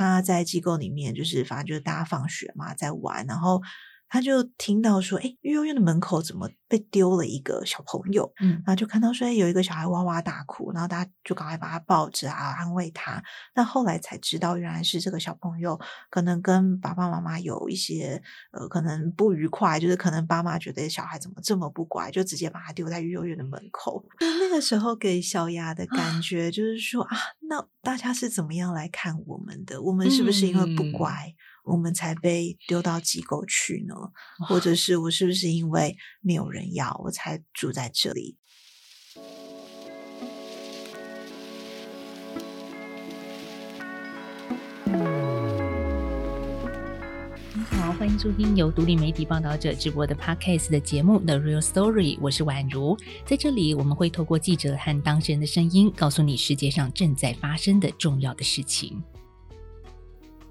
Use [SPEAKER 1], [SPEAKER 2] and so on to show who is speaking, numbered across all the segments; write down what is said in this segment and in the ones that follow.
[SPEAKER 1] 他在机构里面，就是反正就是大家放学嘛，在玩，然后。他就听到说，哎，幼儿园的门口怎么被丢了一个小朋友？嗯，然后就看到说，哎，有一个小孩哇哇大哭，然后大家就赶快把他抱着啊，安慰他。那后来才知道，原来是这个小朋友可能跟爸爸妈妈有一些呃，可能不愉快，就是可能爸妈觉得小孩怎么这么不乖，就直接把他丢在幼儿园的门口。那个时候给小雅的感觉就是说啊，那大家是怎么样来看我们的？我们是不是因为不乖？我们才被丢到机构去呢，或者 是我是不是因为没有人要，我才住在这里？
[SPEAKER 2] 你好，欢迎收听由独立媒体报道者直播的 Podcast 的节目《The Real Story》，我是宛如，在这里我们会透过记者和当事人的声音，告诉你世界上正在发生的重要的事情。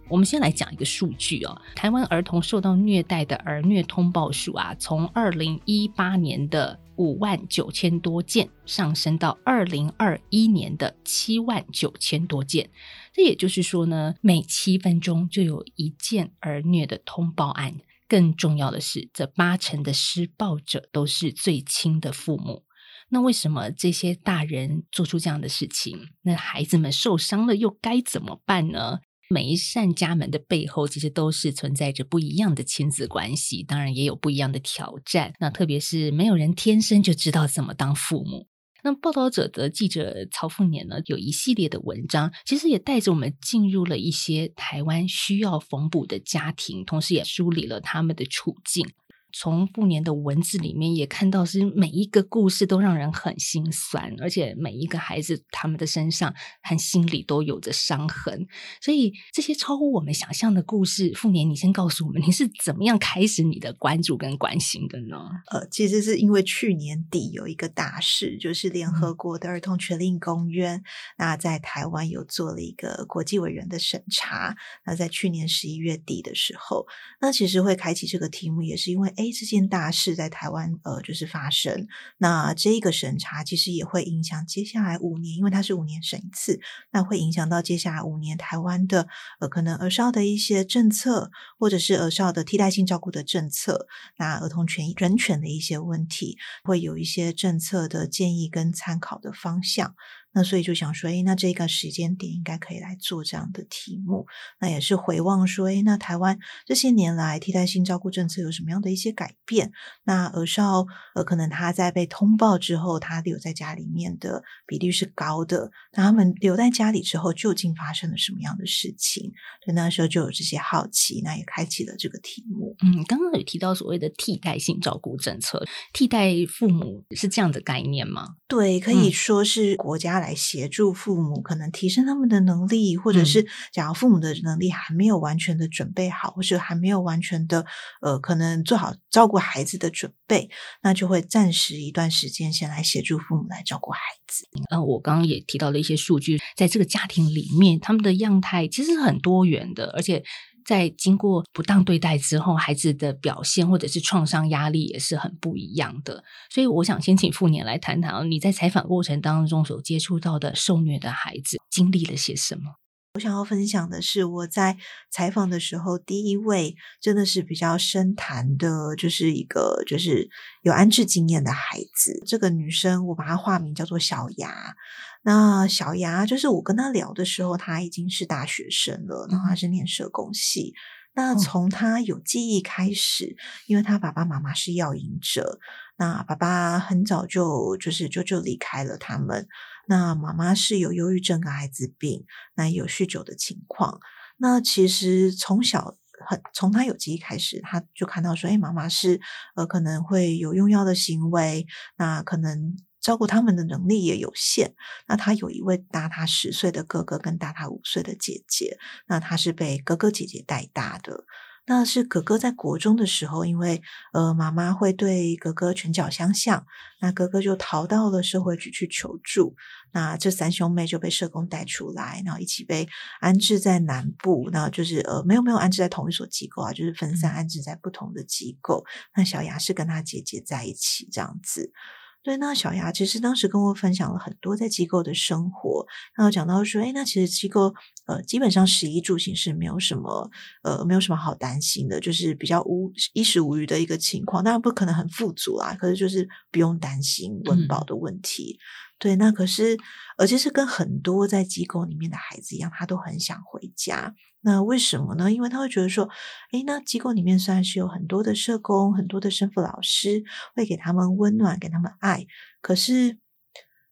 [SPEAKER 2] 我们先来讲一个数据哦，台湾儿童受到虐待的儿虐通报数啊，从二零一八年的五万九千多件上升到二零二一年的七万九千多件。这也就是说呢，每七分钟就有一件儿虐的通报案。更重要的是，这八成的施暴者都是最亲的父母。那为什么这些大人做出这样的事情？那孩子们受伤了又该怎么办呢？每一扇家门的背后，其实都是存在着不一样的亲子关系，当然也有不一样的挑战。那特别是没有人天生就知道怎么当父母。那报道者的记者曹凤年呢，有一系列的文章，其实也带着我们进入了一些台湾需要缝补的家庭，同时也梳理了他们的处境。从傅年的文字里面也看到，是每一个故事都让人很心酸，而且每一个孩子他们的身上和心里都有着伤痕。所以这些超乎我们想象的故事，傅年，你先告诉我们，你是怎么样开始你的关注跟关心的呢？
[SPEAKER 1] 呃，其实是因为去年底有一个大事，就是联合国的儿童权利公约，那在台湾有做了一个国际委员的审查。那在去年十一月底的时候，那其实会开启这个题目，也是因为。哎，这件大事在台湾，呃，就是发生。那这个审查其实也会影响接下来五年，因为它是五年审一次，那会影响到接下来五年台湾的呃，可能儿少的一些政策，或者是儿少的替代性照顾的政策，那儿童权益、人权的一些问题，会有一些政策的建议跟参考的方向。那所以就想说，哎，那这个时间点应该可以来做这样的题目。那也是回望说，哎，那台湾这些年来替代性照顾政策有什么样的一些改变？那儿少呃，可能他在被通报之后，他留在家里面的比率是高的。那他们留在家里之后，究竟发生了什么样的事情？所以那时候就有这些好奇，那也开启了这个题目。
[SPEAKER 2] 嗯，刚刚有提到所谓的替代性照顾政策，替代父母是这样的概念吗？
[SPEAKER 1] 对，可以说是国家。来协助父母，可能提升他们的能力，或者是假如父母的能力还没有完全的准备好，或者还没有完全的呃，可能做好照顾孩子的准备，那就会暂时一段时间先来协助父母来照顾孩子。
[SPEAKER 2] 呃，我刚刚也提到了一些数据，在这个家庭里面，他们的样态其实很多元的，而且。在经过不当对待之后，孩子的表现或者是创伤压力也是很不一样的。所以，我想先请傅年来谈谈你在采访过程当中所接触到的受虐的孩子经历了些什么。
[SPEAKER 1] 我想要分享的是，我在采访的时候，第一位真的是比较深谈的，就是一个就是有安置经验的孩子。这个女生，我把她化名叫做小牙。那小牙就是我跟他聊的时候，他已经是大学生了，然后他是念社工系。那从他有记忆开始，因为他爸爸妈妈是药瘾者，那爸爸很早就就是就就离开了他们。那妈妈是有忧郁症跟艾滋病，那有酗酒的情况。那其实从小很从他有记忆开始，他就看到说，哎，妈妈是呃可能会有用药的行为，那可能照顾他们的能力也有限。那他有一位大他十岁的哥哥跟大他五岁的姐姐，那他是被哥哥姐姐带大的。那是哥哥在国中的时候，因为呃妈妈会对哥哥拳脚相向，那哥哥就逃到了社会局去求助。那这三兄妹就被社工带出来，然后一起被安置在南部。那就是呃没有没有安置在同一所机构啊，就是分散安置在不同的机构。那小雅是跟他姐姐在一起这样子。对，那小牙其实当时跟我分享了很多在机构的生活，然后讲到说，哎，那其实机构呃基本上食衣住行是没有什么呃没有什么好担心的，就是比较无衣食无余的一个情况，当然不可能很富足啊，可是就是不用担心温饱的问题。对，那可是而且是跟很多在机构里面的孩子一样，他都很想回家。那为什么呢？因为他会觉得说，诶，那机构里面虽然是有很多的社工、很多的生父老师，会给他们温暖、给他们爱，可是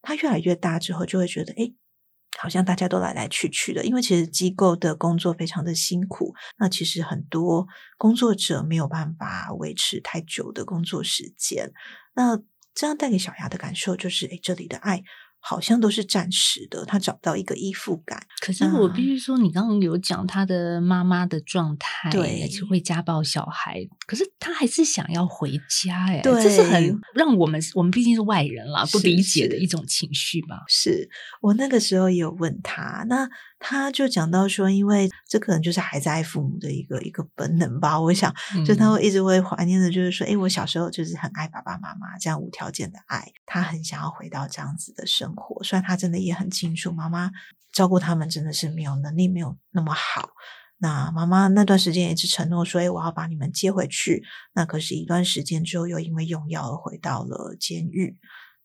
[SPEAKER 1] 他越来越大之后，就会觉得，诶，好像大家都来来去去的。因为其实机构的工作非常的辛苦，那其实很多工作者没有办法维持太久的工作时间。那这样带给小牙的感受就是，诶，这里的爱。好像都是暂时的，他找不到一个依附感。
[SPEAKER 2] 可是我必须说，你刚刚有讲他的妈妈的状态，
[SPEAKER 1] 对，
[SPEAKER 2] 是会家暴小孩，可是他还是想要回家，哎，这是很让我们我们毕竟是外人啦，不理解的一种情绪吧。
[SPEAKER 1] 是我那个时候也有问他，那。他就讲到说，因为这可能就是孩子爱父母的一个一个本能吧。我想，就他会一直会怀念的，就是说，哎，我小时候就是很爱爸爸妈妈，这样无条件的爱，他很想要回到这样子的生活。虽然他真的也很清楚，妈妈照顾他们真的是没有能力，没有那么好。那妈妈那段时间一直承诺说，哎，我要把你们接回去。那可是一段时间之后，又因为用药而回到了监狱。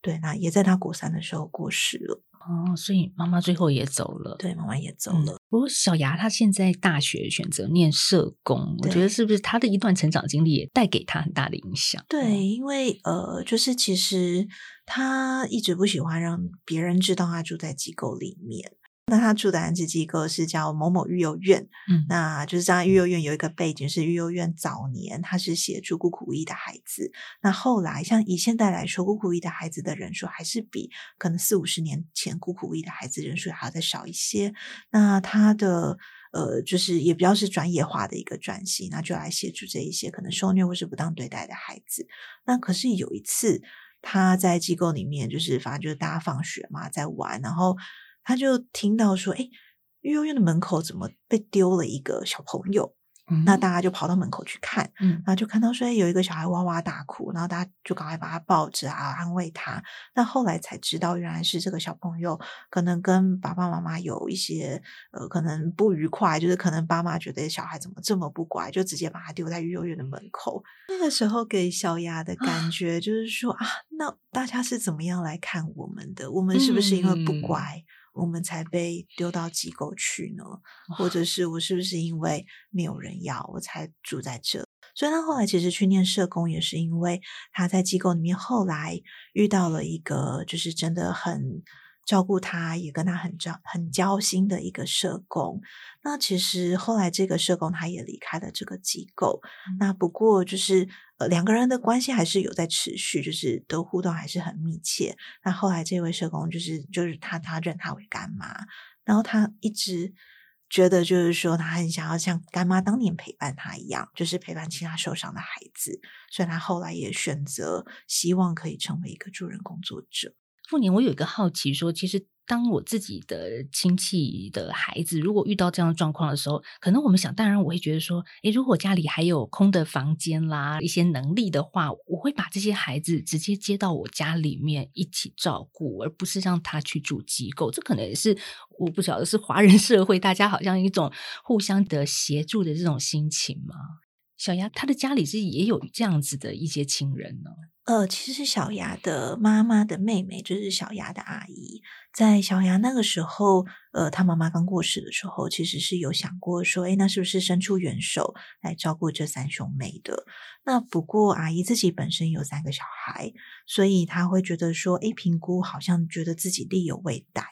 [SPEAKER 1] 对，那也在他国三的时候过世了。
[SPEAKER 2] 哦，所以妈妈最后也走了。
[SPEAKER 1] 对，妈妈也走了。
[SPEAKER 2] 不过小牙他现在大学选择念社工，我觉得是不是他的一段成长经历也带给他很大的影响？
[SPEAKER 1] 对，因为呃，就是其实他一直不喜欢让别人知道他住在机构里面。那他住的安置机构是叫某某育幼院，嗯，那就是这样。育幼院有一个背景是育幼院早年他是协助孤苦无依的孩子，那后来像以现在来说，孤苦无依的孩子的人数还是比可能四五十年前孤苦无依的孩子人数还要再少一些。那他的呃，就是也比较是专业化的一个转型，那就来协助这一些可能受虐或是不当对待的孩子。那可是有一次他在机构里面，就是反正就是大家放学嘛，在玩，然后。他就听到说：“哎，幼儿园的门口怎么被丢了一个小朋友？”那大家就跑到门口去看，嗯，然后就看到说有一个小孩哇哇大哭，然后大家就赶快把他抱着啊，安慰他。那后来才知道，原来是这个小朋友可能跟爸爸妈妈有一些呃，可能不愉快，就是可能爸妈觉得小孩怎么这么不乖，就直接把他丢在幼儿园的门口。那个时候给小雅的感觉就是说啊，那大家是怎么样来看我们的？我们是不是因为不乖？我们才被丢到机构去呢，或者是我是不是因为没有人要我才住在这？所以他后来其实去念社工，也是因为他在机构里面后来遇到了一个就是真的很。照顾他，也跟他很交很交心的一个社工。那其实后来这个社工他也离开了这个机构。那不过就是呃两个人的关系还是有在持续，就是的互动还是很密切。那后来这位社工就是就是他他认他为干妈，然后他一直觉得就是说他很想要像干妈当年陪伴他一样，就是陪伴其他受伤的孩子。所以他后来也选择希望可以成为一个助人工作者。
[SPEAKER 2] 傅年，我有一个好奇，说其实当我自己的亲戚的孩子如果遇到这样的状况的时候，可能我们想，当然我会觉得说，诶，如果家里还有空的房间啦，一些能力的话，我会把这些孩子直接接到我家里面一起照顾，而不是让他去住机构。这可能也是我不晓得是华人社会大家好像一种互相的协助的这种心情吗？小丫他的家里是也有这样子的一些亲人呢。
[SPEAKER 1] 呃，其实小牙的妈妈的妹妹就是小牙的阿姨，在小牙那个时候，呃，她妈妈刚过世的时候，其实是有想过说，哎，那是不是伸出援手来照顾这三兄妹的？那不过阿姨自己本身有三个小孩，所以她会觉得说，哎，评估好像觉得自己力有未逮。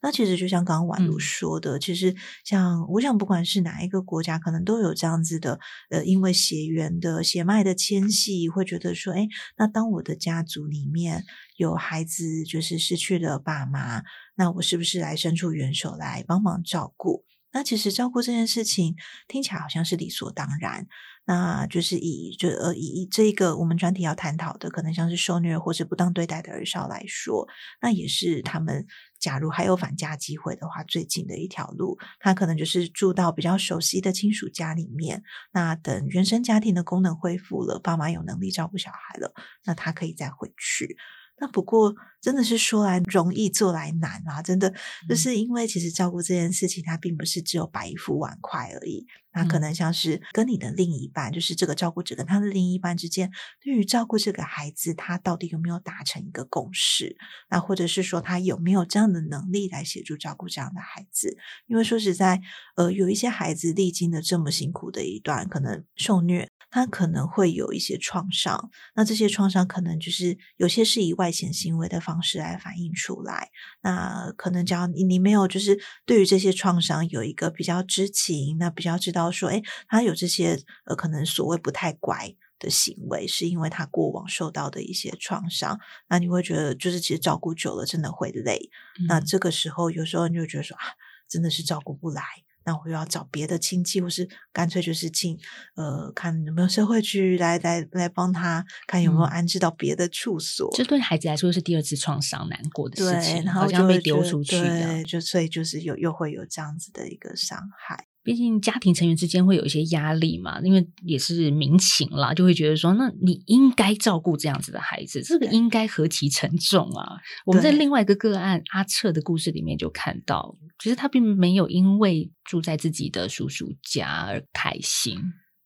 [SPEAKER 1] 那其实就像刚刚婉如说的，其实像我想，不管是哪一个国家，可能都有这样子的，呃，因为血缘的血脉的牵系，会觉得说，哎，那当我的家族里面有孩子就是失去了爸妈，那我是不是来伸出援手来帮忙照顾？那其实照顾这件事情听起来好像是理所当然，那就是以就呃以这个我们专题要探讨的，可能像是受虐或是不当对待的儿少来说，那也是他们假如还有返家机会的话，最近的一条路，他可能就是住到比较熟悉的亲属家里面。那等原生家庭的功能恢复了，爸妈有能力照顾小孩了，那他可以再回去。那不过真的是说来容易做来难啊！真的就
[SPEAKER 2] 嗯
[SPEAKER 1] 是因为其实照顾这件事情，它并不是只有摆一副碗筷而已。那可
[SPEAKER 2] 嗯
[SPEAKER 1] 能像是跟你的另一半，就是这个照顾者跟他的另一半之间，对于照顾这个孩子，他到底有没有达成一个共识？那或者是说他有没有这样的能力来协助照顾这样的孩子？因为说实在，呃，有一些孩子历经了这么辛苦的一段，可能受虐，他可能会有一些创伤。那这些创伤可能就是有些是以外显行为的方式来反映出来。那可能只要你你没有就是对于这些创伤有一个比较知情，那比较知道说，哎，他有这些呃可能所谓不太乖。的行为是因为他过往受到的一些创伤，那你会觉得就是其实照顾久了真的会累，那
[SPEAKER 2] 嗯
[SPEAKER 1] 这个时候有时候你就觉得说啊，真的是照顾不来，那我又要找别的亲戚，或是干脆就是进呃看有没有社会局来来来帮他看有没有
[SPEAKER 2] 嗯
[SPEAKER 1] 安置到别的处所。
[SPEAKER 2] 这对孩子来说是第二次创伤，难过的事
[SPEAKER 1] 对，
[SPEAKER 2] 情，
[SPEAKER 1] 然后
[SPEAKER 2] 好像被丢出去
[SPEAKER 1] 对，就所以就是有又会有这样子的一个伤害。
[SPEAKER 2] 毕竟家庭成员之间会有一些压力嘛，因为也是民情啦，就会觉得说，那你应该照顾这样子的孩子，这个
[SPEAKER 1] 对
[SPEAKER 2] 应该何其沉重啊！我们在另外一个个案阿彻的故事里面就看到，其实他并没有因为住在自己的叔叔家而开心。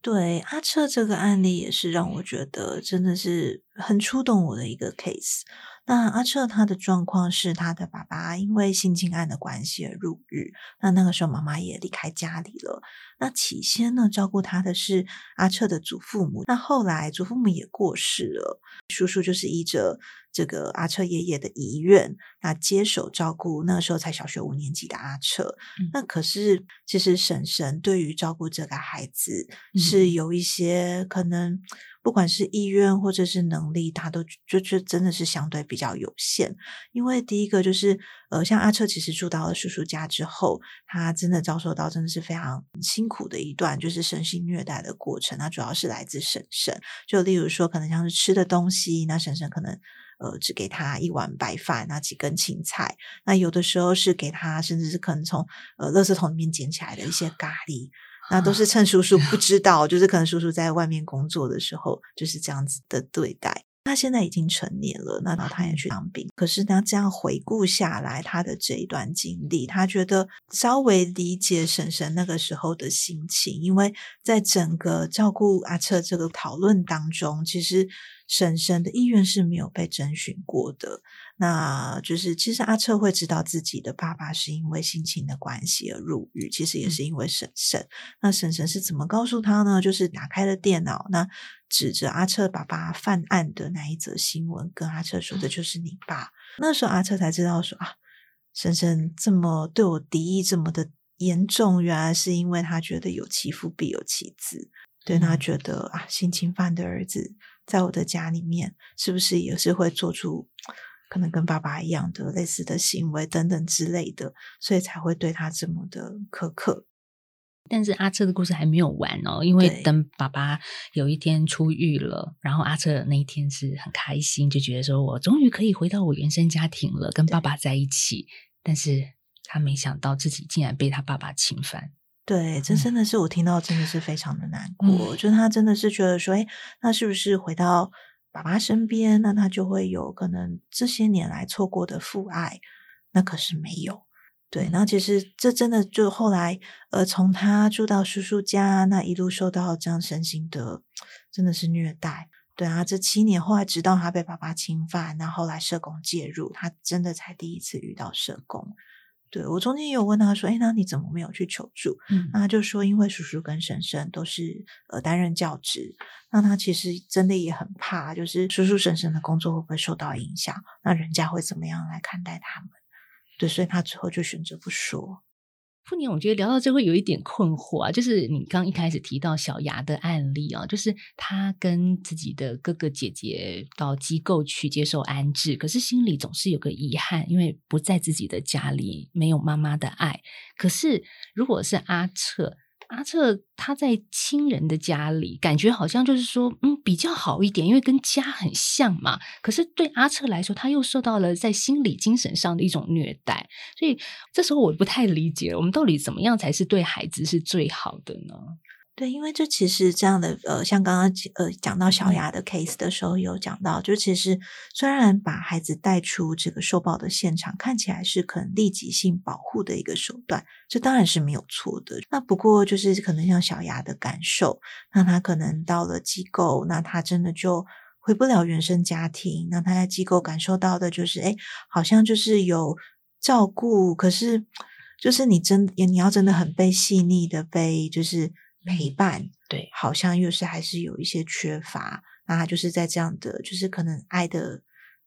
[SPEAKER 1] 对阿彻这个案例也是让我觉得真的是很触动我的一个 case。那阿彻他的状况是他的爸爸因为性侵案的关系而入狱，那那个时候妈妈也离开家里了。那起先呢，照顾他的是阿彻的祖父母，那后来祖父母也过世了，叔叔就是依着这个阿彻爷爷的遗愿，那接手照顾那个时候才小学五年级的阿彻。
[SPEAKER 2] 嗯
[SPEAKER 1] 那可是其实婶婶对于照顾这个孩子
[SPEAKER 2] 嗯
[SPEAKER 1] 是有一些可能，不管是意愿或者是能力，他都就就真的是相对比较有限。因为第一个就是呃，像阿彻其实住到了叔叔家之后，他真的遭受到真的是非常辛苦的一段，就是身心虐待的过程。那主要是来自婶婶，就例如说可能像是吃的东西，那婶婶可能。呃，只给他一碗白饭，那几根青菜。那有的时候是给他，甚至是可能从呃垃圾桶里面捡起来的一些咖喱，那都是趁叔叔不知道，就是可能叔叔在外面工作的时候就是这样子的对待。他现在已经成年了，那然后他也去当兵。可是他这样回顾下来，他的这一段经历，他觉得稍微理解婶婶那个时候的心情，因为在整个照顾阿彻这个讨论当中，其实婶婶的意愿是没有被征询过的。那就是其实阿彻会知道自己的爸爸是因为心情的关系而入狱，其实也是因为婶婶。那婶婶是怎么告诉他呢？就是打开了电脑，那指着阿彻爸爸犯案的那一则新闻，跟阿彻说：“这就是你爸。”那时候阿彻才知道说啊，婶婶这么对我敌意这么的严重，原来是因为他觉得有其父必有其子，对他
[SPEAKER 2] 嗯
[SPEAKER 1] 觉得啊，性侵犯的儿子在我的家里面，是不是也是会做出可能跟爸爸一样的类似的行为等等之类的，所以才会对他这么的苛刻。
[SPEAKER 2] 但是阿彻的故事还没有完哦，因为等爸爸有一天出狱了，然后阿彻那一天是很开心，就觉得说我终于可以回到我原生家庭了，跟爸爸在一起。但是他没想到自己竟然被他爸爸侵犯。
[SPEAKER 1] 对，这
[SPEAKER 2] 嗯
[SPEAKER 1] 真的是我听到真的是非常的难过，就是他真的是觉得说，哎，那是不是回到爸爸身边，那他就会有可能这些年来错过的父爱？那可是没有。对，那其实这真的就后来，呃，从他住到叔叔家，那一路受到这样身心的，真的是虐待。对啊，这七年后来直到他被爸爸侵犯，那后来社工介入，他真的才第一次遇到社工。对我中间也有问他说：“哎，那你怎么没有去求助？”
[SPEAKER 2] 嗯
[SPEAKER 1] 那他就说，因为叔叔跟婶婶都是呃担任教职，那他其实真的也很怕，就是叔叔婶婶的工作会不会受到影响？那人家会怎么样来看待他们？对，所以他之后就选择不说。
[SPEAKER 2] 傅宁，我觉得聊到这会有一点困惑啊，就是你刚一开始提到小牙的案例啊，就是他跟自己的哥哥姐姐到机构去接受安置，可是心里总是有个遗憾，因为不在自己的家里，没有妈妈的爱。可是如果是阿彻，阿彻他在亲人的家里，感觉好像就是说，嗯，比较好一点，因为跟家很像嘛。可是对阿彻来说，他又受到了在心理、精神上的一种虐待，所以这时候我不太理解，我们到底怎么样才是对孩子是最好的呢？
[SPEAKER 1] 对，因为这其实这样的呃，像刚刚呃讲到小牙的 case 的时候，有讲到，就其实虽然把孩子带出这个受暴的现场，看起来是可能立即性保护的一个手段，这当然是没有错的。那不过就是可能像小牙的感受，那他可能到了机构，那他真的就回不了原生家庭，那他在机构感受到的就是，哎，好像就是有照顾，可是就是你真你要真的很被细腻的被就是。陪伴，
[SPEAKER 2] 对，
[SPEAKER 1] 好像又是还是有一些缺乏。那他就是在这样的，就是可能爱的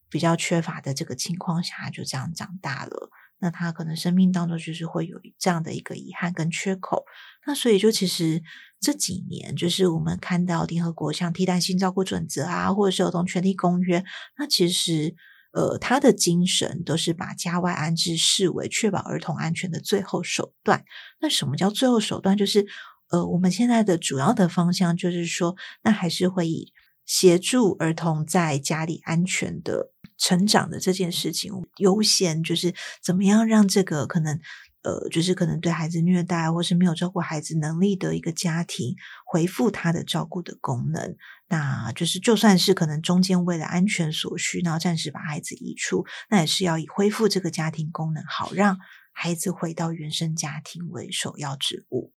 [SPEAKER 1] 比较缺乏的这个情况下，就这样长大了。那他可能生命当中就是会有这样的一个遗憾跟缺口。那所以就其实这几年，就是我们看到联合国像替代性照顾准则啊，或者是儿童权利公约，那其实呃，他的精神都是把家外安置视为确保儿童安全的最后手段。那什么叫最后手段？就是呃，我们现在的主要的方向就是说，那还是会以协助儿童在家里安全的成长的这件事情优先，就是怎么样让这个可能呃，就是可能对孩子虐待或是没有照顾孩子能力的一个家庭回复他的照顾的功能。那就是就算是可能中间为了安全所需，然后暂时把孩子移出，那也是要以恢复这个家庭功能，好让孩子回到原生家庭为首要之务。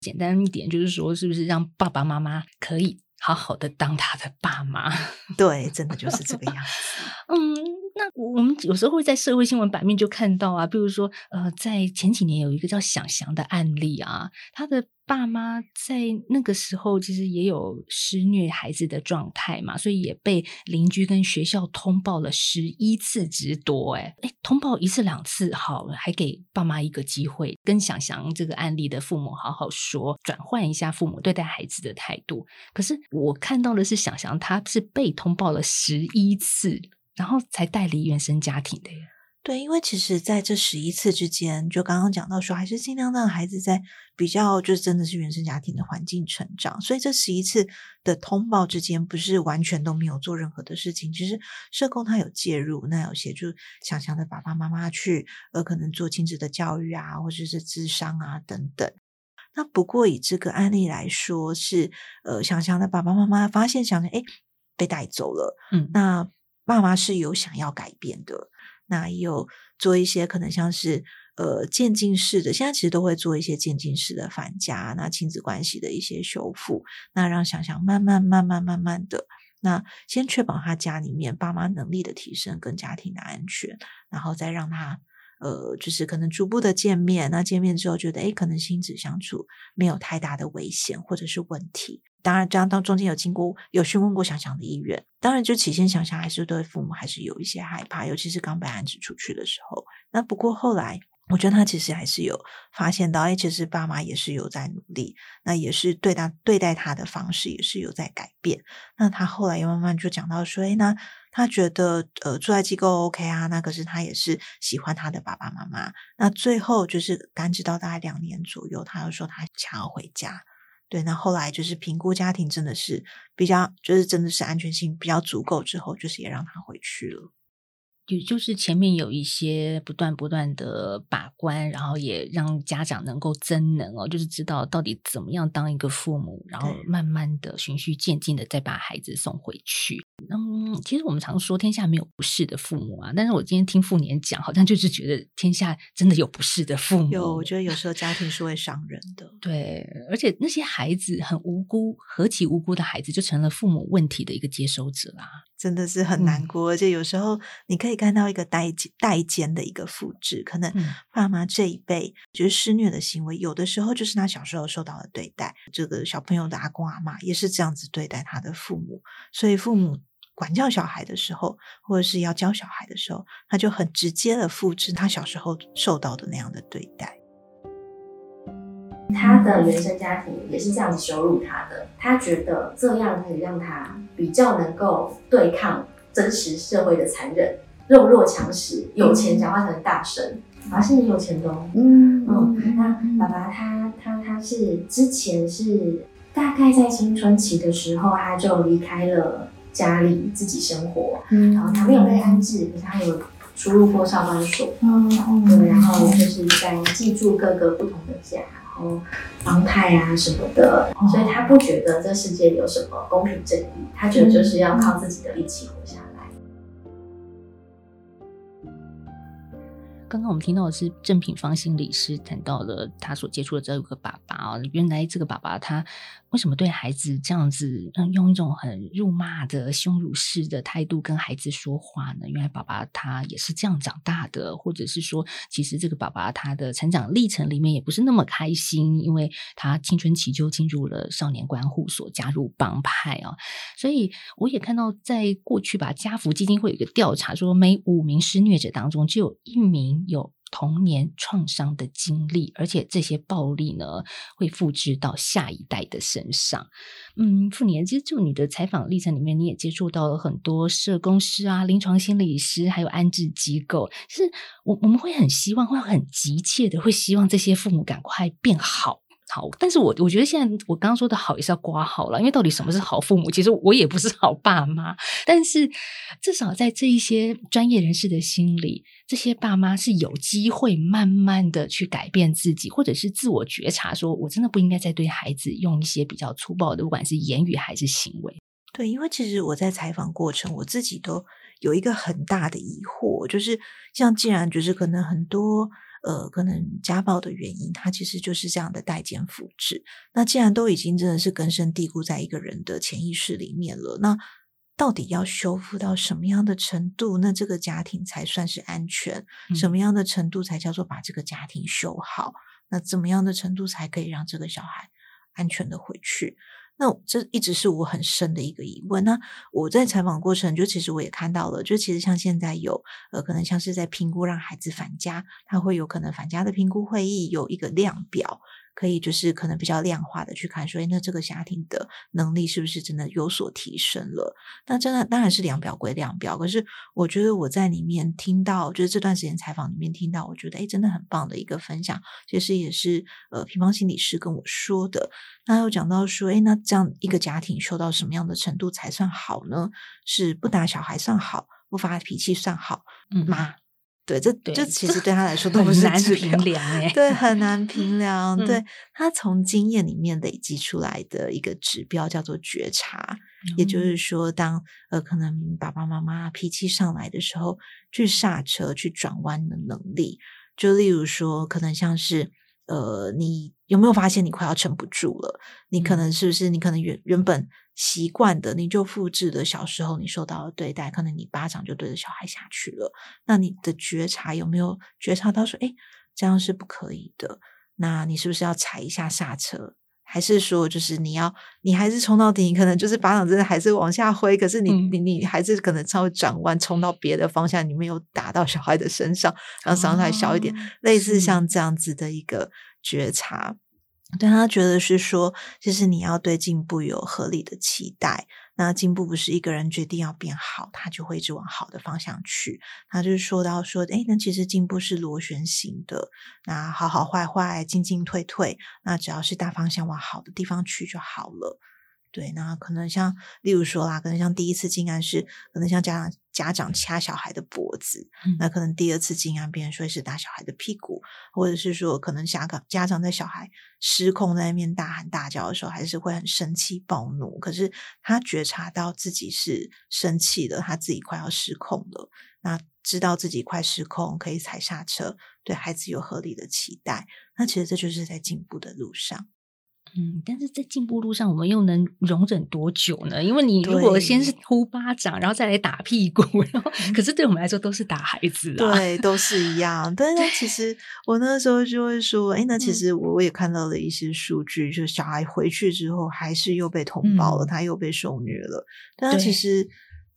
[SPEAKER 2] 简单一点，就是说，是不是让爸爸妈妈可以好好的当他的爸妈？
[SPEAKER 1] 对，真的就是这个样子。
[SPEAKER 2] 嗯，那我们有时候会在社会新闻版面就看到啊，比如说，呃，在前几年有一个叫想翔的案例啊，他的。爸妈在那个时候其实也有施虐孩子的状态嘛，所以也被邻居跟学校通报了十一次之多。哎哎，通报一次两次好，还给爸妈一个机会，跟想想这个案例的父母好好说，转换一下父母对待孩子的态度。可是我看到的是想想他是被通报了十一次，然后才带离原生家庭的。
[SPEAKER 1] 对，因为其实在这十一次之间，就刚刚讲到说，还是尽量让孩子在比较就是真的是原生家庭的环境成长。所以这十一次的通报之间，不是完全都没有做任何的事情。其实社工他有介入，那有协助想象的爸爸妈妈去呃可能做亲子的教育啊，或者是智商啊等等。那不过以这个案例来说，是呃想象的爸爸妈妈发现想象哎被带走了，嗯，那爸妈是有想要改变的。那也有做一些可能像是呃渐进式的，现在其实都会做一些渐进式的返家，那亲子关系的一些修复，那让想想慢慢慢慢慢慢的，那先确保他家里面爸妈能力的提升跟家庭的安全，然后再让他呃就是可能逐步的见面，那见面之后觉得哎可能亲子相处没有太大的危险或者是问题。当然，这样当中间有经过有询问过想想的意愿，当然就起先想想还是对父母还是有一些害怕，尤其是刚被安置出去的时候。那不过后来，我觉得他其实还是有发现到，哎，其实爸妈也是有在努力，那也是对他对待他的方式也是有在改变。那他后来又慢慢就讲到说，哎，那他觉得呃住在机构 OK 啊，那可是他也是喜欢他的爸爸妈妈。那最后就是安置到大概两年左右，他又说他想要回家。对，那后来就是评估家庭真的是比较，就是真的是安全性比较足够之后，就是也让他回去了。
[SPEAKER 2] 也就是前面有一些不断不断的把关，然后也让家长能够增能哦，就是知道到底怎么样当一个父母，然后慢慢的循序渐进的再把孩子送回去。嗯，其实我们常说天下没有不是的父母啊，但是我今天听妇年讲，好像就是觉得天下真的有不是的父母。
[SPEAKER 1] 有，我觉得有时候家庭是会伤人的。
[SPEAKER 2] 对，而且那些孩子很无辜，何其无辜的孩子，就成了父母问题的一个接收者啦。
[SPEAKER 1] 真的是很难过，而且有时候你可以看到一个代代间的一个复制，可能爸妈这一辈就是施虐的行为，有的时候就是他小时候受到的对待。这个小朋友的阿公阿妈也是这样子对待他的父母，所以父母管教小孩的时候，或者是要教小孩的时候，他就很直接的复制他小时候受到的那样的对待。
[SPEAKER 3] 他的原生家庭也是这样羞辱他的，他觉得这样可以让他比较能够对抗真实社会的残忍，弱肉强食，有钱讲话很大声，啊，是很有钱的哦。嗯嗯，那爸爸他他他是之前是大概在青春期的时候，他就离开了家里自己生活，嗯，然后他没有被安置，可是他有出入过少管所，嗯嗯，对，然后就是在寄住各个不同的家。后帮派啊什么的，所以他不觉得这世界有什么公平正义，他觉得就是要靠自己的力气活下来。
[SPEAKER 2] 刚刚我们听到的是郑品芳心理师谈到了他所接触的这个爸爸啊，原来这个爸爸他为什么对孩子这样子，嗯，用一种很辱骂的、羞辱式的态度跟孩子说话呢？原来爸爸他也是这样长大的，或者是说，其实这个爸爸他的成长历程里面也不是那么开心，因为他青春期就进入了少年观护所，加入帮派啊。所以我也看到，在过去吧，家福基金会有一个调查说，每五名施虐者当中就有一名。有童年创伤的经历，而且这些暴力呢会复制到下一代的身上。嗯，傅年，其实就你的采访历程里面，你也接触到了很多社工师啊、临床心理师，还有安置机构。是我我们会很希望，会很急切的，会希望这些父母赶快变好。好，但是我我觉得现在我刚刚说的好也是要刮好了，因为到底什么是好父母？其实我也不是好爸妈，但是至少在这一些专业人士的心里，这些爸妈是有机会慢慢的去改变自己，或者是自我觉察，说我真的不应该再对孩子用一些比较粗暴的，不管是言语还是行为。
[SPEAKER 1] 对，因为其实我在采访过程，我自己都有一个很大的疑惑，就是像既然就是可能很多。呃，可能家暴的原因，它其实就是这样的代间复制。那既然都已经真的是根深蒂固在一个人的潜意识里面了，那到底要修复到什么样的程度，那这个家庭才算是安全？什么样的程度才叫做把这个家庭修好？那怎么样的程度才可以让这个小孩安全的回去？那这一直是我很深的一个疑问。那我在采访过程，就其实我也看到了，就其实像现在有呃，可能像是在评估让孩子返家，他会有可能返家的评估会议有一个量表。可以就是可能比较量化的去看，说，哎，那这个家庭的能力是不是真的有所提升了？那真的当然是量表归量表，可是我觉得我在里面听到，就是这段时间采访里面听到，我觉得哎，真的很棒的一个分享。其实也是呃，平方心理师跟我说的。那又讲到说，哎，那这样一个家庭修到什么样的程度才算好呢？是不打小孩算好，不发脾气算好吗？对，这就其实对他来说 都不是
[SPEAKER 2] 难评量哎，
[SPEAKER 1] 对，很难评量。对他从经验里面累积出来的一个指标叫做觉察，也就是说，当呃可能爸爸妈妈脾气上来的时候，去刹车、去转弯的能力。就例如说，可能像是呃，你有没有发现你快要撑不住了？你可能是不是你可能原原本。习惯的，你就复制的小时候你受到的对待，可能你巴掌就对着小孩下去了。那你的觉察有没有觉察到说，哎，这样是不可以的？那你是不是要踩一下刹车？还是说，就是你要你还是冲到底？可能就是巴掌真的还是往下挥，可是你你你还是可能稍微转弯冲到别的方向，你没有打到小孩的身上，让伤害小一点。类似像这样子的一个觉察。但他觉得是说，就是你要对进步有合理的期待。那进步不是一个人决定要变好，他就会一直往好的方向去。他就是说到说，哎，那其实进步是螺旋形的，那好好坏坏，进进退退，那只要是大方向往好的地方去就好了。对，那可能像，例如说啦，可能像第一次进案是，可能像家长家长掐小孩的脖子，那可能第二次进案，别人说是打小孩的屁股，或者是说，可能家长家长在小孩失控在那边大喊大叫的时候，还是会很生气暴怒，可是他觉察到自己是生气的，他自己快要失控了，那知道自己快失控，可以踩刹车，对孩子有合理的期待，那其实这就是在进步的路上。
[SPEAKER 2] 嗯，但是在进步路上，我们又能容忍多久呢？因为你如果先是呼巴掌，然后再来打屁股，然后可是对我们来说都是打孩子啊，
[SPEAKER 1] 对，都是一样。但是其实我那时候就会说，哎，那其实我我也看到了一些数据，就是小孩回去之后还是又被通报了，他又被受虐了。但其实。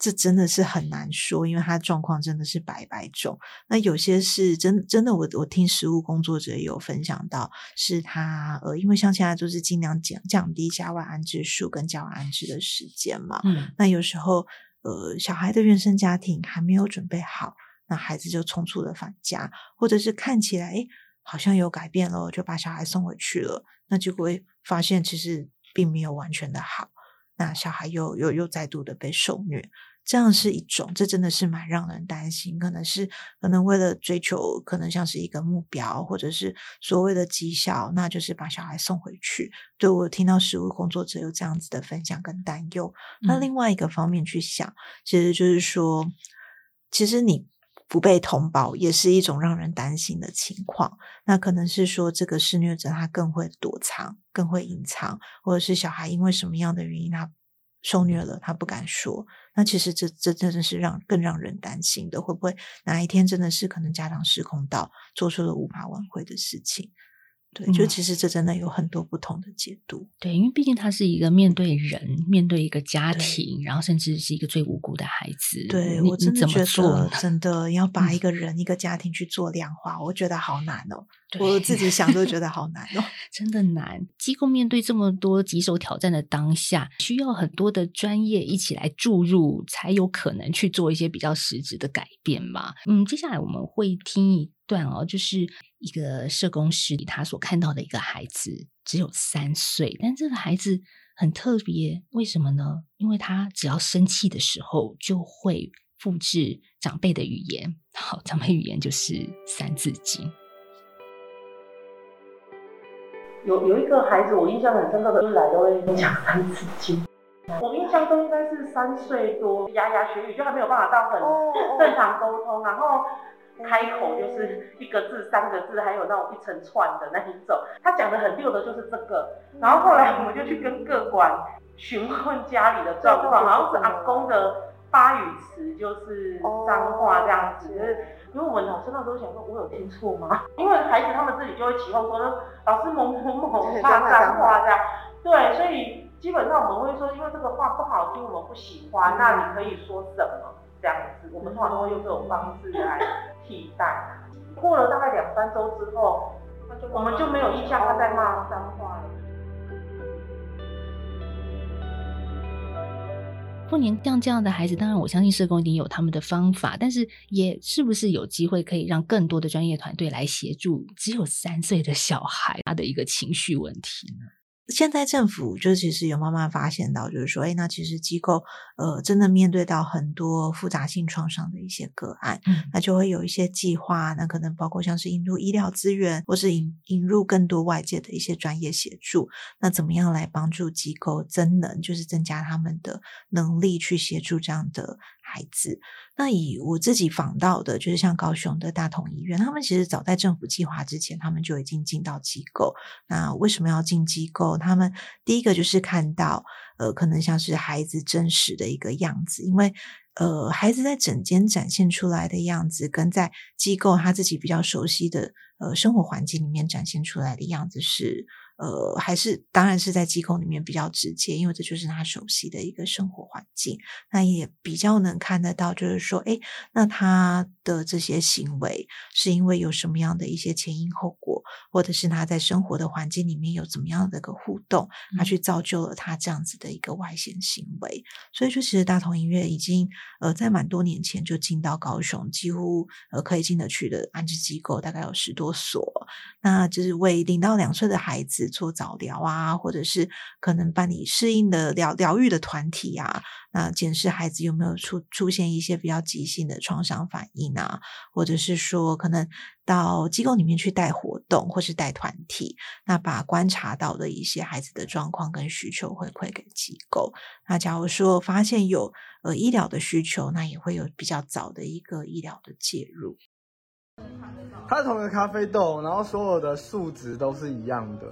[SPEAKER 1] 这真的是很难说，因为他状况真的是百百种。那有些是真真的，我我听实务工作者有分享到，是他呃，因为像现在就是尽量降降低家外安置数跟家外安置的时间嘛。嗯。那有时候呃，小孩的原生家庭还没有准备好，那孩子就匆促的返家，或者是看起来诶好像有改变了，就把小孩送回去了，那就会发现其实并没有完全的好。那小孩又又又再度的被受虐，这样是一种，这真的是蛮让人担心。可能是可能为了追求，可能像是一个目标，或者是所谓的绩效，那就是把小孩送回去。对我听到实务工作者有这样子的分享跟担忧。那另外一个方面去想，其实就是说，其实你不被通报也是一种让人担心的情况。那可能是说，这个施虐者他更会躲藏，更会隐藏，或者是小孩因为什么样的原因他。受虐了，他不敢说。那其实这这真的是让更让人担心的，会不会哪一天真的是可能家长失控到做出了无法挽回的事情？对，就其实这真的有很多不同的解读。
[SPEAKER 2] 对，因为毕竟他是一个面对人、面对一个家庭，然后甚至是一个最无辜的孩子。
[SPEAKER 1] 对我真的觉得，真的要把一个人、一个家庭去做量化，我觉得好难哦。我自己想都觉得好难哦，
[SPEAKER 2] 真的难。机构面对这么多棘手挑战的当下，需要很多的专业一起来注入，才有可能去做一些比较实质的改变嘛。嗯，接下来我们会听一段哦，就是一个社工师他所看到的一个孩子，只有三岁，但这个孩子很特别，为什么呢？因为他只要生气的时候，就会复制长辈的语言。好，长辈语言就是《三字经》。
[SPEAKER 4] 有有一个孩子，我印象很深刻的，就是来都会讲《三字经》。我印象中应该是三岁多，牙牙学语，就还没有办法到很正常沟通，然后开口就是一个字、三个字，还有那种一层串的那一种。他讲的很溜的，就是这个。然后后来我们就去跟各管询问家里的状况，好像是阿公的发语词就是脏话这样子。因为我们老师那时候想说，我有听错吗？因为孩子他们自己就会起哄说，老师某某某骂脏话这样。对，所以基本上我们会说，因为这个话不好听，我们不喜欢，那你可以说什么这样子？我们通常都会用这种方式来替代。过了大概两三周之后，我们就没有印象他在骂脏话了。
[SPEAKER 2] 过年像这样的孩子，当然我相信社工一定有他们的方法，但是也是不是有机会可以让更多的专业团队来协助只有三岁的小孩他的一个情绪问题呢？
[SPEAKER 1] 现在政府就其实有慢慢发现到，就是说，哎，那其实机构呃真的面对到很多复杂性创伤的一些个案，嗯，那就会有一些计划，那可能包括像是引入医疗资源，或是引引入更多外界的一些专业协助，那怎么样来帮助机构增能，就是增加他们的能力去协助这样的。孩子，那以我自己访到的，就是像高雄的大同医院，他们其实早在政府计划之前，他们就已经进到机构。那为什么要进机构？他们第一个就是看到，呃，可能像是孩子真实的一个样子，因为呃，孩子在整间展现出来的样子，跟在机构他自己比较熟悉的呃生活环境里面展现出来的样子是。呃，还是当然是在机构里面比较直接，因为这就是他熟悉的一个生活环境，那也比较能看得到，就是说，哎，那他的这些行为是因为有什么样的一些前因后果，或者是他在生活的环境里面有怎么样的一个互动，他去造就了他这样子的一个外显行为。所以说，其实大同音乐已经呃在蛮多年前就进到高雄，几乎呃可以进得去的安置机构大概有十多所，那就是为零到两岁的孩子。做早疗啊，或者是可能办理适应的疗疗愈的团体啊，那检视孩子有没有出出现一些比较急性的创伤反应啊，或者是说可能到机构里面去带活动或是带团体，那把观察到的一些孩子的状况跟需求回馈给机构。那假如说发现有呃医疗的需求，那也会有比较早的一个医疗的介入。
[SPEAKER 5] 它同一个咖啡豆，然后所有的数值都是一样的。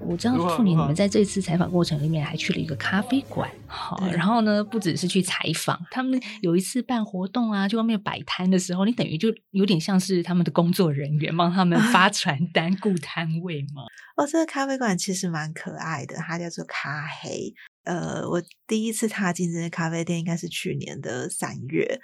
[SPEAKER 2] 我知道处女，你们在这次采访过程里面还去了一个咖啡馆，好，然后呢，不只是去采访，他们有一次办活动啊，去外面摆摊的时候，你等于就有点像是他们的工作人员，帮他们发传单、顾摊位嘛？
[SPEAKER 1] 哦，这个咖啡馆其实蛮可爱的，它叫做咖黑。呃，我第一次踏进这些咖啡店应该是去年的三月。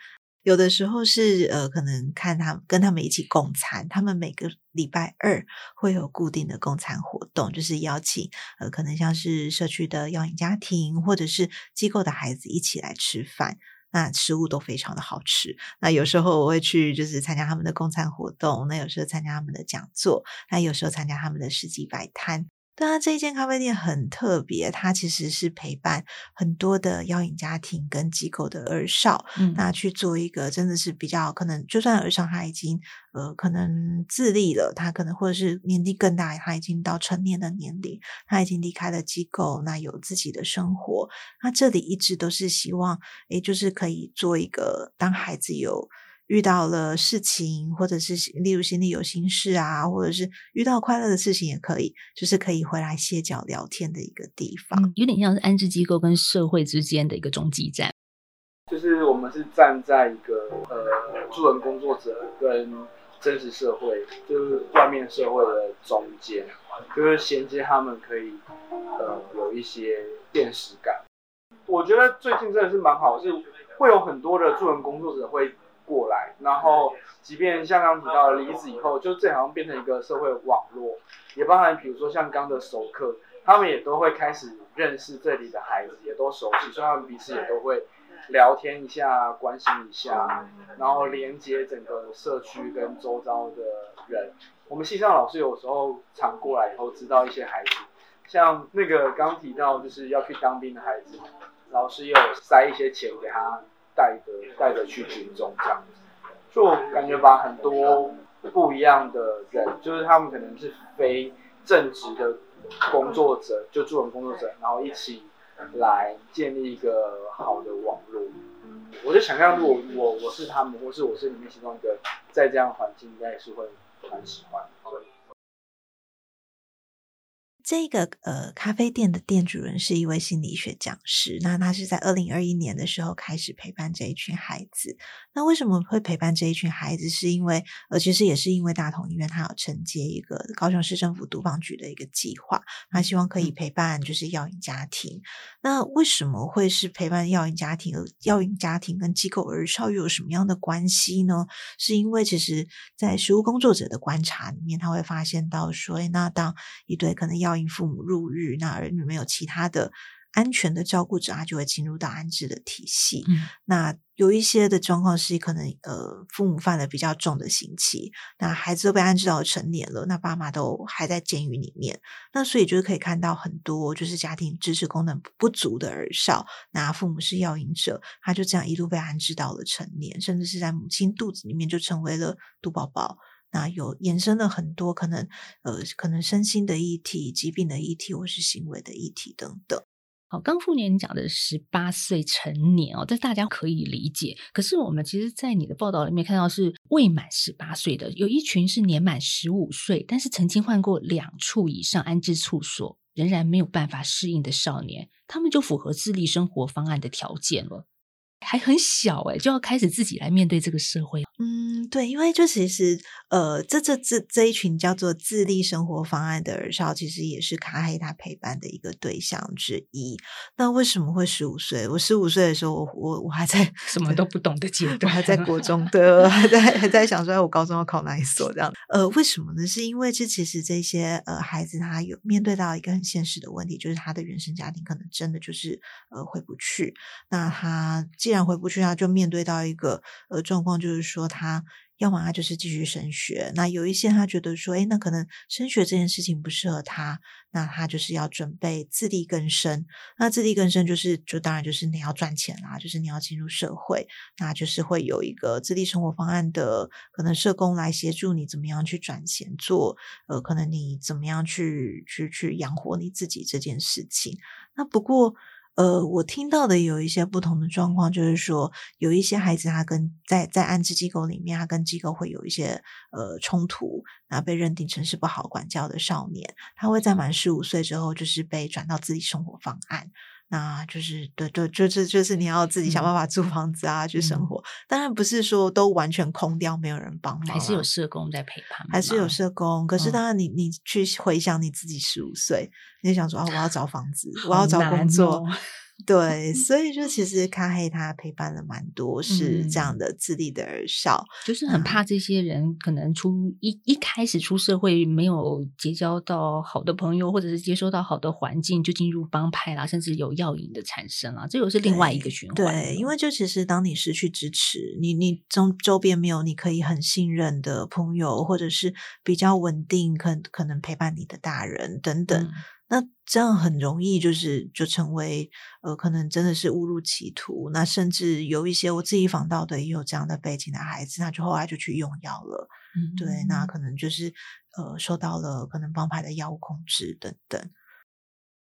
[SPEAKER 1] 有的时候是呃，可能看他跟他们一起共餐，他们每个礼拜二会有固定的共餐活动，就是邀请呃，可能像是社区的养眼家庭或者是机构的孩子一起来吃饭，那食物都非常的好吃。那有时候我会去就是参加他们的共餐活动，那有时候参加他们的讲座，那有时候参加他们的市集摆摊。对啊，这一间咖啡店很特别，它其实是陪伴很多的药引家庭跟机构的儿少，
[SPEAKER 2] 嗯
[SPEAKER 1] 那去做一个真的是比较可能，就算儿少他已经呃可能自立了，他可能或者是年纪更大，他已经到成年的年龄，他已经离开了机构，那有自己的生活。那这里一直都是希望，诶，就是可以做一个当孩子有。遇到了事情，或者是例如心里有心事啊，或者是遇到快乐的事情也可以，就是可以回来歇脚聊天的一个地方。
[SPEAKER 2] 嗯，有点像是安置机构跟社会之间的一个中继站。
[SPEAKER 5] 就是我们是站在一个呃助人工作者跟真实社会，就是外面社会的中间，就是衔接他们可以呃有一些现实感。我觉得最近真的是蛮好，是会有很多的助人工作者会过来，然后即便像刚刚提到的离职以后，就这好像变成一个社会网络，也包含比如说像刚的熟客，他们也都会开始认识这里的孩子，也都熟悉，所以他们彼此也都会聊天一下，关心一下，然后连接整个社区跟周遭的人。我们系上老师有时候常过来以后，知道一些孩子，像那个刚提到就是要去当兵的孩子，老师也有塞一些钱给他带着带着去军中这样子，就感觉把很多不一样的人，就是他们可能是非正职的工作者，就助人工作者，然后一起来建立一个好的网络。我就想象，如果我我是他们，或是我是里面其中一个，在这样环境，应该也是会蛮喜欢的。对
[SPEAKER 1] 这个呃咖啡店的店主人是一位心理学讲师，那他是在二零二一年的时候开始陪伴这一群孩子。那为什么会陪伴这一群孩子？是因为呃，其实也是因为大同医院它有承接一个高雄市政府毒防局的一个计划，他希望可以陪伴就是药瘾家庭。那为什么会是陪伴药瘾家庭？而药瘾家庭跟机构儿少又有什么样的关系呢？是因为其实，在食物工作者的观察里面，他会发现到说，哎那当一对可能药瘾父母入狱，那儿女没有其他的安全的照顾者，他就会进入到安置的体系。
[SPEAKER 2] 嗯
[SPEAKER 1] 那有一些的状况是可能呃父母犯了比较重的刑期，那孩子都被安置到成年了，那爸妈都还在监狱里面，那所以就是可以看到很多就是家庭支持功能不足的儿少，那父母是药瘾者，他就这样一路被安置到了成年，甚至是在母亲肚子里面就成为了毒宝宝。那有延伸了很多可能呃可能身心的议题、疾病的议题，或是行为的议题等等。
[SPEAKER 2] 好，刚妇年你讲的十八岁成年哦，这大家可以理解。可是我们其实，在你的报道里面看到是未满十八岁的，有一群是年满十五岁，但是曾经换过两处以上安置处所，仍然没有办法适应的少年，他们就符合自立生活方案的条件了。还很小哎、就要开始自己来面对这个社会。
[SPEAKER 1] 嗯，对，因为就其实呃，这这这这一群叫做自立生活方案的儿少，其实也是卡黑他陪伴的一个对象之一。那为什么会十五岁？我十五岁的时候，我我我还在
[SPEAKER 2] 什么都不懂的阶
[SPEAKER 1] 我
[SPEAKER 2] 段，
[SPEAKER 1] 还在国中，对，我还在还在想说，哎我高中要考哪一所这样。呃，为什么呢？是因为这其实这些呃孩子他有面对到一个很现实的问题，就是他的原生家庭可能真的就是呃回不去。那他既然回不去，他就面对到一个呃状况，就是说他。要么他就是继续升学，那有一些他觉得说，诶，那可能升学这件事情不适合他，那他就是要准备自力更生。那自力更生就是，就当然就是你要赚钱啦，就是你要进入社会，那就是会有一个自立生活方案的可能社工来协助你怎么样去赚钱做，呃，可能你怎么样去去去养活你自己这件事情。那不过。呃，我听到的有一些不同的状况，就是说有一些孩子他跟在在安置机构里面，他跟机构会有一些呃冲突，然后被认定成是不好管教的少年，他会在满十五岁之后，就是被转到自己生活方案。那就是对对，就是就是你要自己想办法租房子啊，去生活。当然不是说都完全空掉，没有人帮忙啊，
[SPEAKER 2] 还是有社工在陪伴，
[SPEAKER 1] 还是有社工。可是
[SPEAKER 2] 嗯
[SPEAKER 1] 当然你，你去回想你自己十五岁，你就想说啊，我要找房子，我要找工作，
[SPEAKER 2] 哦
[SPEAKER 1] 对，所以就其实咖黑他陪伴了蛮多是这样的自立的儿少，
[SPEAKER 2] 就是很怕这些人可能出一一开始出社会没有结交到好的朋友，或者是接收到好的环境，就进入帮派啦，甚至有药瘾的产生啦，这又是另外一个循环。
[SPEAKER 1] 对，因为就其实当你失去支持，你你周周边没有你可以很信任的朋友，或者是比较稳定可可能陪伴你的大人等等。那这样很容易就是就成为呃，可能真的是误入歧途。那甚至有一些我自己访到的也有这样的背景的孩子，那就后来就去用药了。嗯，对，那可能就是呃，受到了可能帮派的药物控制等等。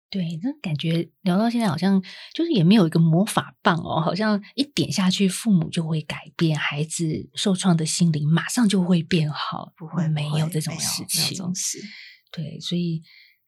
[SPEAKER 2] 对，那感觉聊到现在，好像就是也没有一个魔法棒哦，好像一点下去，父母就会改变，孩子受创的心灵马上就会变好，
[SPEAKER 1] 不会
[SPEAKER 2] 没
[SPEAKER 1] 有
[SPEAKER 2] 这种事情。
[SPEAKER 1] 是，
[SPEAKER 2] 对，所以。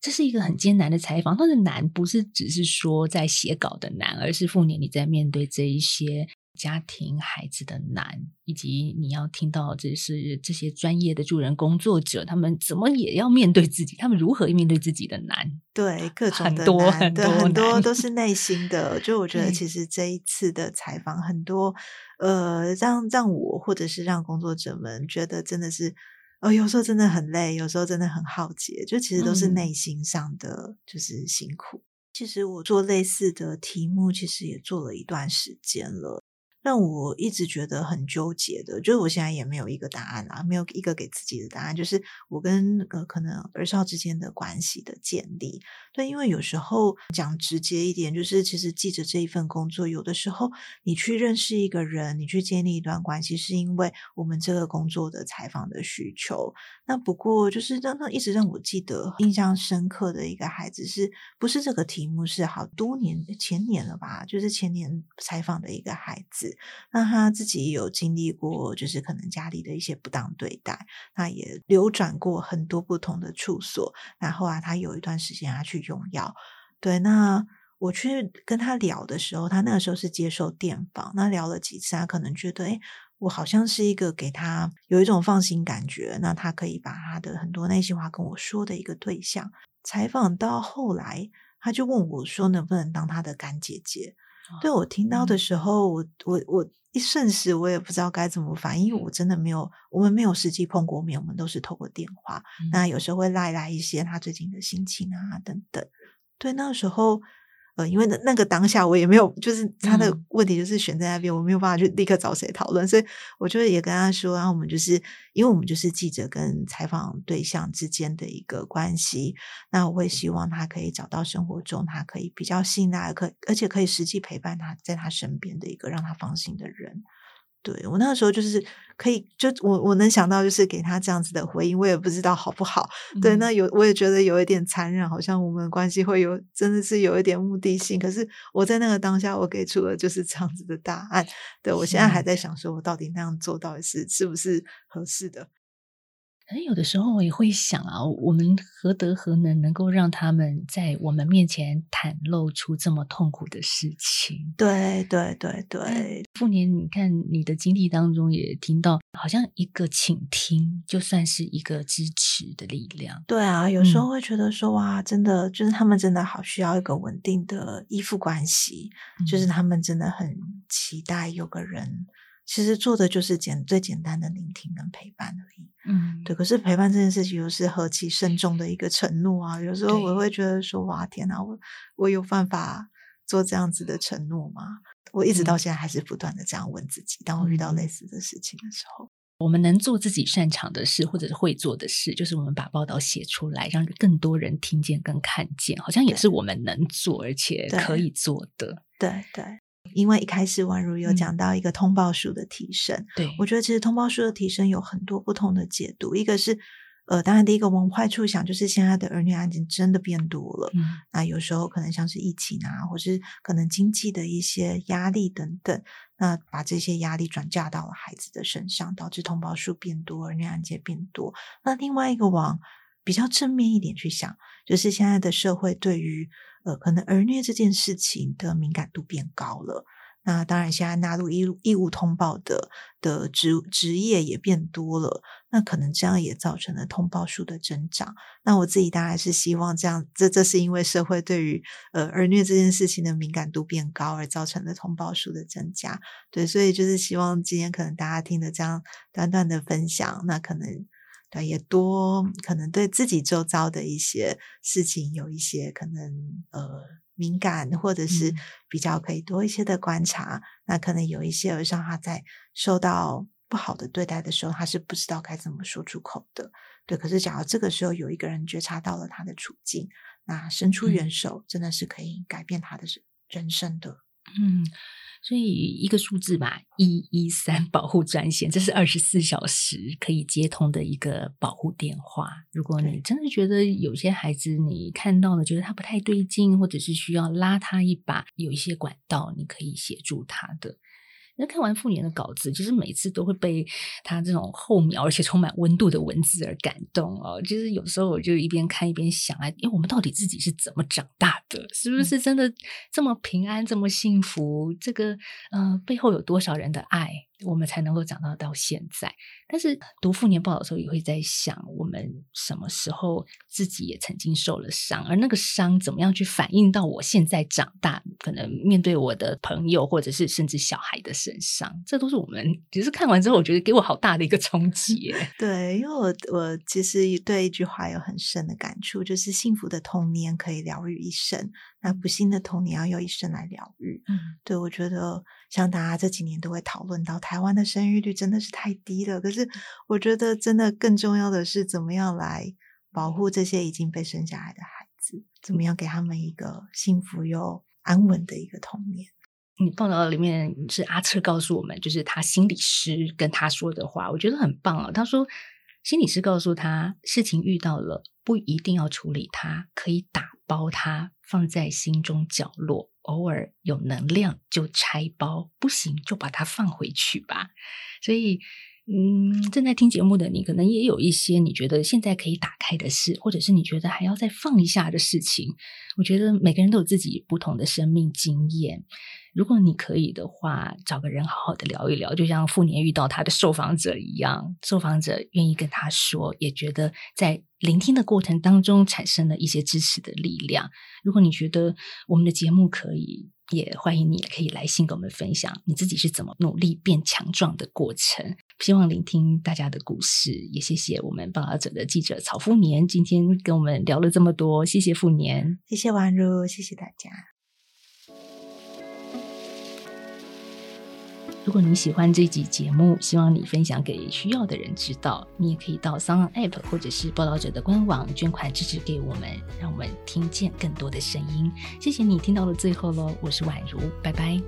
[SPEAKER 2] 这是一个很艰难的采访，它的难不是只是说在写稿的难，而是傅年你在面对这一些家庭孩子的难，以及你要听到这是这些专业的助人工作者，他们怎么也要面对自己，他们如何面对自己的难？
[SPEAKER 1] 对，各种
[SPEAKER 2] 很多
[SPEAKER 1] 很
[SPEAKER 2] 多
[SPEAKER 1] 很多都 是内心的。就我觉得，其实这一次的采访，很多呃，让让我或者是让工作者们觉得真的是。哦，有时候真的很累，有时候真的很耗竭，就其实都是内心上的就是辛苦。其实我做类似的题目，其实也做了一段时间了。让我一直觉得很纠结的，就是我现在也没有一个答案啊，没有一个给自己的答案，就是我跟呃可能儿少之间的关系的建立。对，因为有时候讲直接一点，就是其实记者这一份工作，有的时候你去认识一个人，你去建立一段关系，是因为我们这个工作的采访的需求。那不过就是让他一直让我记得印象深刻的一个孩子，是不是这个题目是好多年前年了吧？就是前年采访的一个孩子。那他自己有经历过，就是可能家里的一些不当对待，那也流转过很多不同的处所。然后啊，他有一段时间他去用药。对，那我去跟他聊的时候，他那个时候是接受电访。那聊了几次，他可能觉得，哎，我好像是一个给他有一种放心感觉，那他可以把他的很多内心话跟我说的一个对象。采访到后来，他就问我说，能不能当他的干姐姐？对我听到的时候，我我我一瞬时我也不知道该怎么反应，因为我真的没有，我们没有实际碰过面，我们都是透过电话。那有时候会赖来一些他最近的心情啊等等。对，那个时候。呃，因为那那个当下我也没有，就是他的问题就是悬在那边，我没有办法去立刻找谁讨论，所以我就也跟他说，然后我们就是因为我们就是记者跟采访对象之间的一个关系，那我会希望他可以找到生活中他可以比较信赖，可而且可以实际陪伴他在他身边的一个让他放心的人。对我那个时候就是可以，就我我能想到就是给他这样子的回应，我也不知道好不好。对，那有我也觉得有一点残忍，好像我们关系会有真的是有一点目的性。可是我在那个当下，我给出了就是这样子的答案。对我现在还在想，说我到底那样做到底是是不是合适的。
[SPEAKER 2] 可能有的时候我也会想啊，我们何德何能能够让他们在我们面前袒露出这么痛苦的事情？
[SPEAKER 1] 对对对对，
[SPEAKER 2] 傅年，你看你的经历当中也听到，好像一个倾听就算是一个支持的力量。
[SPEAKER 1] 对啊，有时候会觉得说哇，真的就是他们真的好需要一个稳定的依附关系，就是他们真的很期待有个人。其实做的就是简最简单的聆听跟陪伴而已，嗯，对。可是陪伴这件事情又是何其慎重的一个承诺啊！有时候我会觉得说，哇，天哪，我我有办法做这样子的承诺吗？我一直到现在还是不断的这样问自己。当我遇到类似的事情的时候，
[SPEAKER 2] 我们能做自己擅长的事，或者是会做的事，就是我们把报道写出来，让更多人听见跟看见，好像也是我们能做而且可以做的。
[SPEAKER 1] 对对。因为一开始宛如有讲到一个通报数的提升，
[SPEAKER 2] 对
[SPEAKER 1] 我觉得其实通报数的提升有很多不同的解读。一个是，呃，当然第一个往坏处想，就是现在的儿女案件真的变多了。嗯，那有时候可能像是疫情啊，或是可能经济的一些压力等等，那把这些压力转嫁到了孩子的身上，导致通报数变多，儿女案件变多。那另外一个往比较正面一点去想，就是现在的社会对于呃可能儿虐这件事情的敏感度变高了。那当然，现在纳入义务义务通报的的职职业也变多了，那可能这样也造成了通报数的增长。那我自己当然是希望这样，这这是因为社会对于呃儿虐这件事情的敏感度变高而造成的通报数的增加。对，所以就是希望今天可能大家听的这样短短的分享，那可能对也多可能对自己周遭的一些事情有一些可能呃。敏感，或者是比较可以多一些的观察，那可能有一些儿少他在受到不好的对待的时候，他是不知道该怎么说出口的。对，可是假如这个时候有一个人觉察到了他的处境，那伸出援手，真的是可以改变他的人生的。
[SPEAKER 2] 嗯。所以一个数字吧，一一三 保护专线，这是二十四小时可以接通的一个保护电话。如果你真的觉得有些孩子你看到了，觉得他不太对劲，或者是需要拉他一把，有一些管道你可以协助他的。那看完傅年的稿子，其实每次都会被他这种厚描而且充满温度的文字而感动哦。就是有时候我就一边看一边想啊，因为我们到底自己是怎么长大的？是不是真的这么平安、这么幸福？这个呃背后有多少人的爱？我们才能够长到到现在。但是读妇年报的时候，也会在想，我们什么时候自己也曾经受了伤，而那个伤怎么样去反映到我现在长大，可能面对我的朋友，或者是甚至小孩的身上，这都是我们。其实看完之后，我觉得给我好大的一个冲击。
[SPEAKER 1] 对，因为我我其实对一句话有很深的感触，就是幸福的童年可以疗愈一生。那不幸的童年要用一生来疗愈。嗯，对，我觉得像大家这几年都会讨论到台湾的生育率真的是太低了。可是我觉得真的更重要的是，怎么样来保护这些已经被生下来的孩子，怎么样给他们一个幸福又安稳的一个童年。
[SPEAKER 2] 你报道里面是阿彻告诉我们，就是他心理师跟他说的话，我觉得很棒啊。他说，心理师告诉他，事情遇到了不一定要处理它，可以打。包它放在心中角落，偶尔有能量就拆包，不行就把它放回去吧。所以，嗯，正在听节目的你，可能也有一些你觉得现在可以打开的事，或者是你觉得还要再放一下的事情。我觉得每个人都有自己不同的生命经验。如果你可以的话，找个人好好的聊一聊，就像傅年遇到他的受访者一样，受访者愿意跟他说，也觉得在聆听的过程当中产生了一些支持的力量。如果你觉得我们的节目可以，也欢迎你可以来信跟我们分享你自己是怎么努力变强壮的过程。希望聆听大家的故事，也谢谢我们报道者的记者曹富年今天跟我们聊了这么多，谢谢富年，
[SPEAKER 1] 谢谢宛如，谢谢大家。
[SPEAKER 2] 如果你喜欢这集节目，希望你分享给需要的人知道。你也可以到 Sound App 或者是报道者的官网捐款支持给我们，让我们听见更多的声音。谢谢你听到了最后喽，我是宛如，拜拜。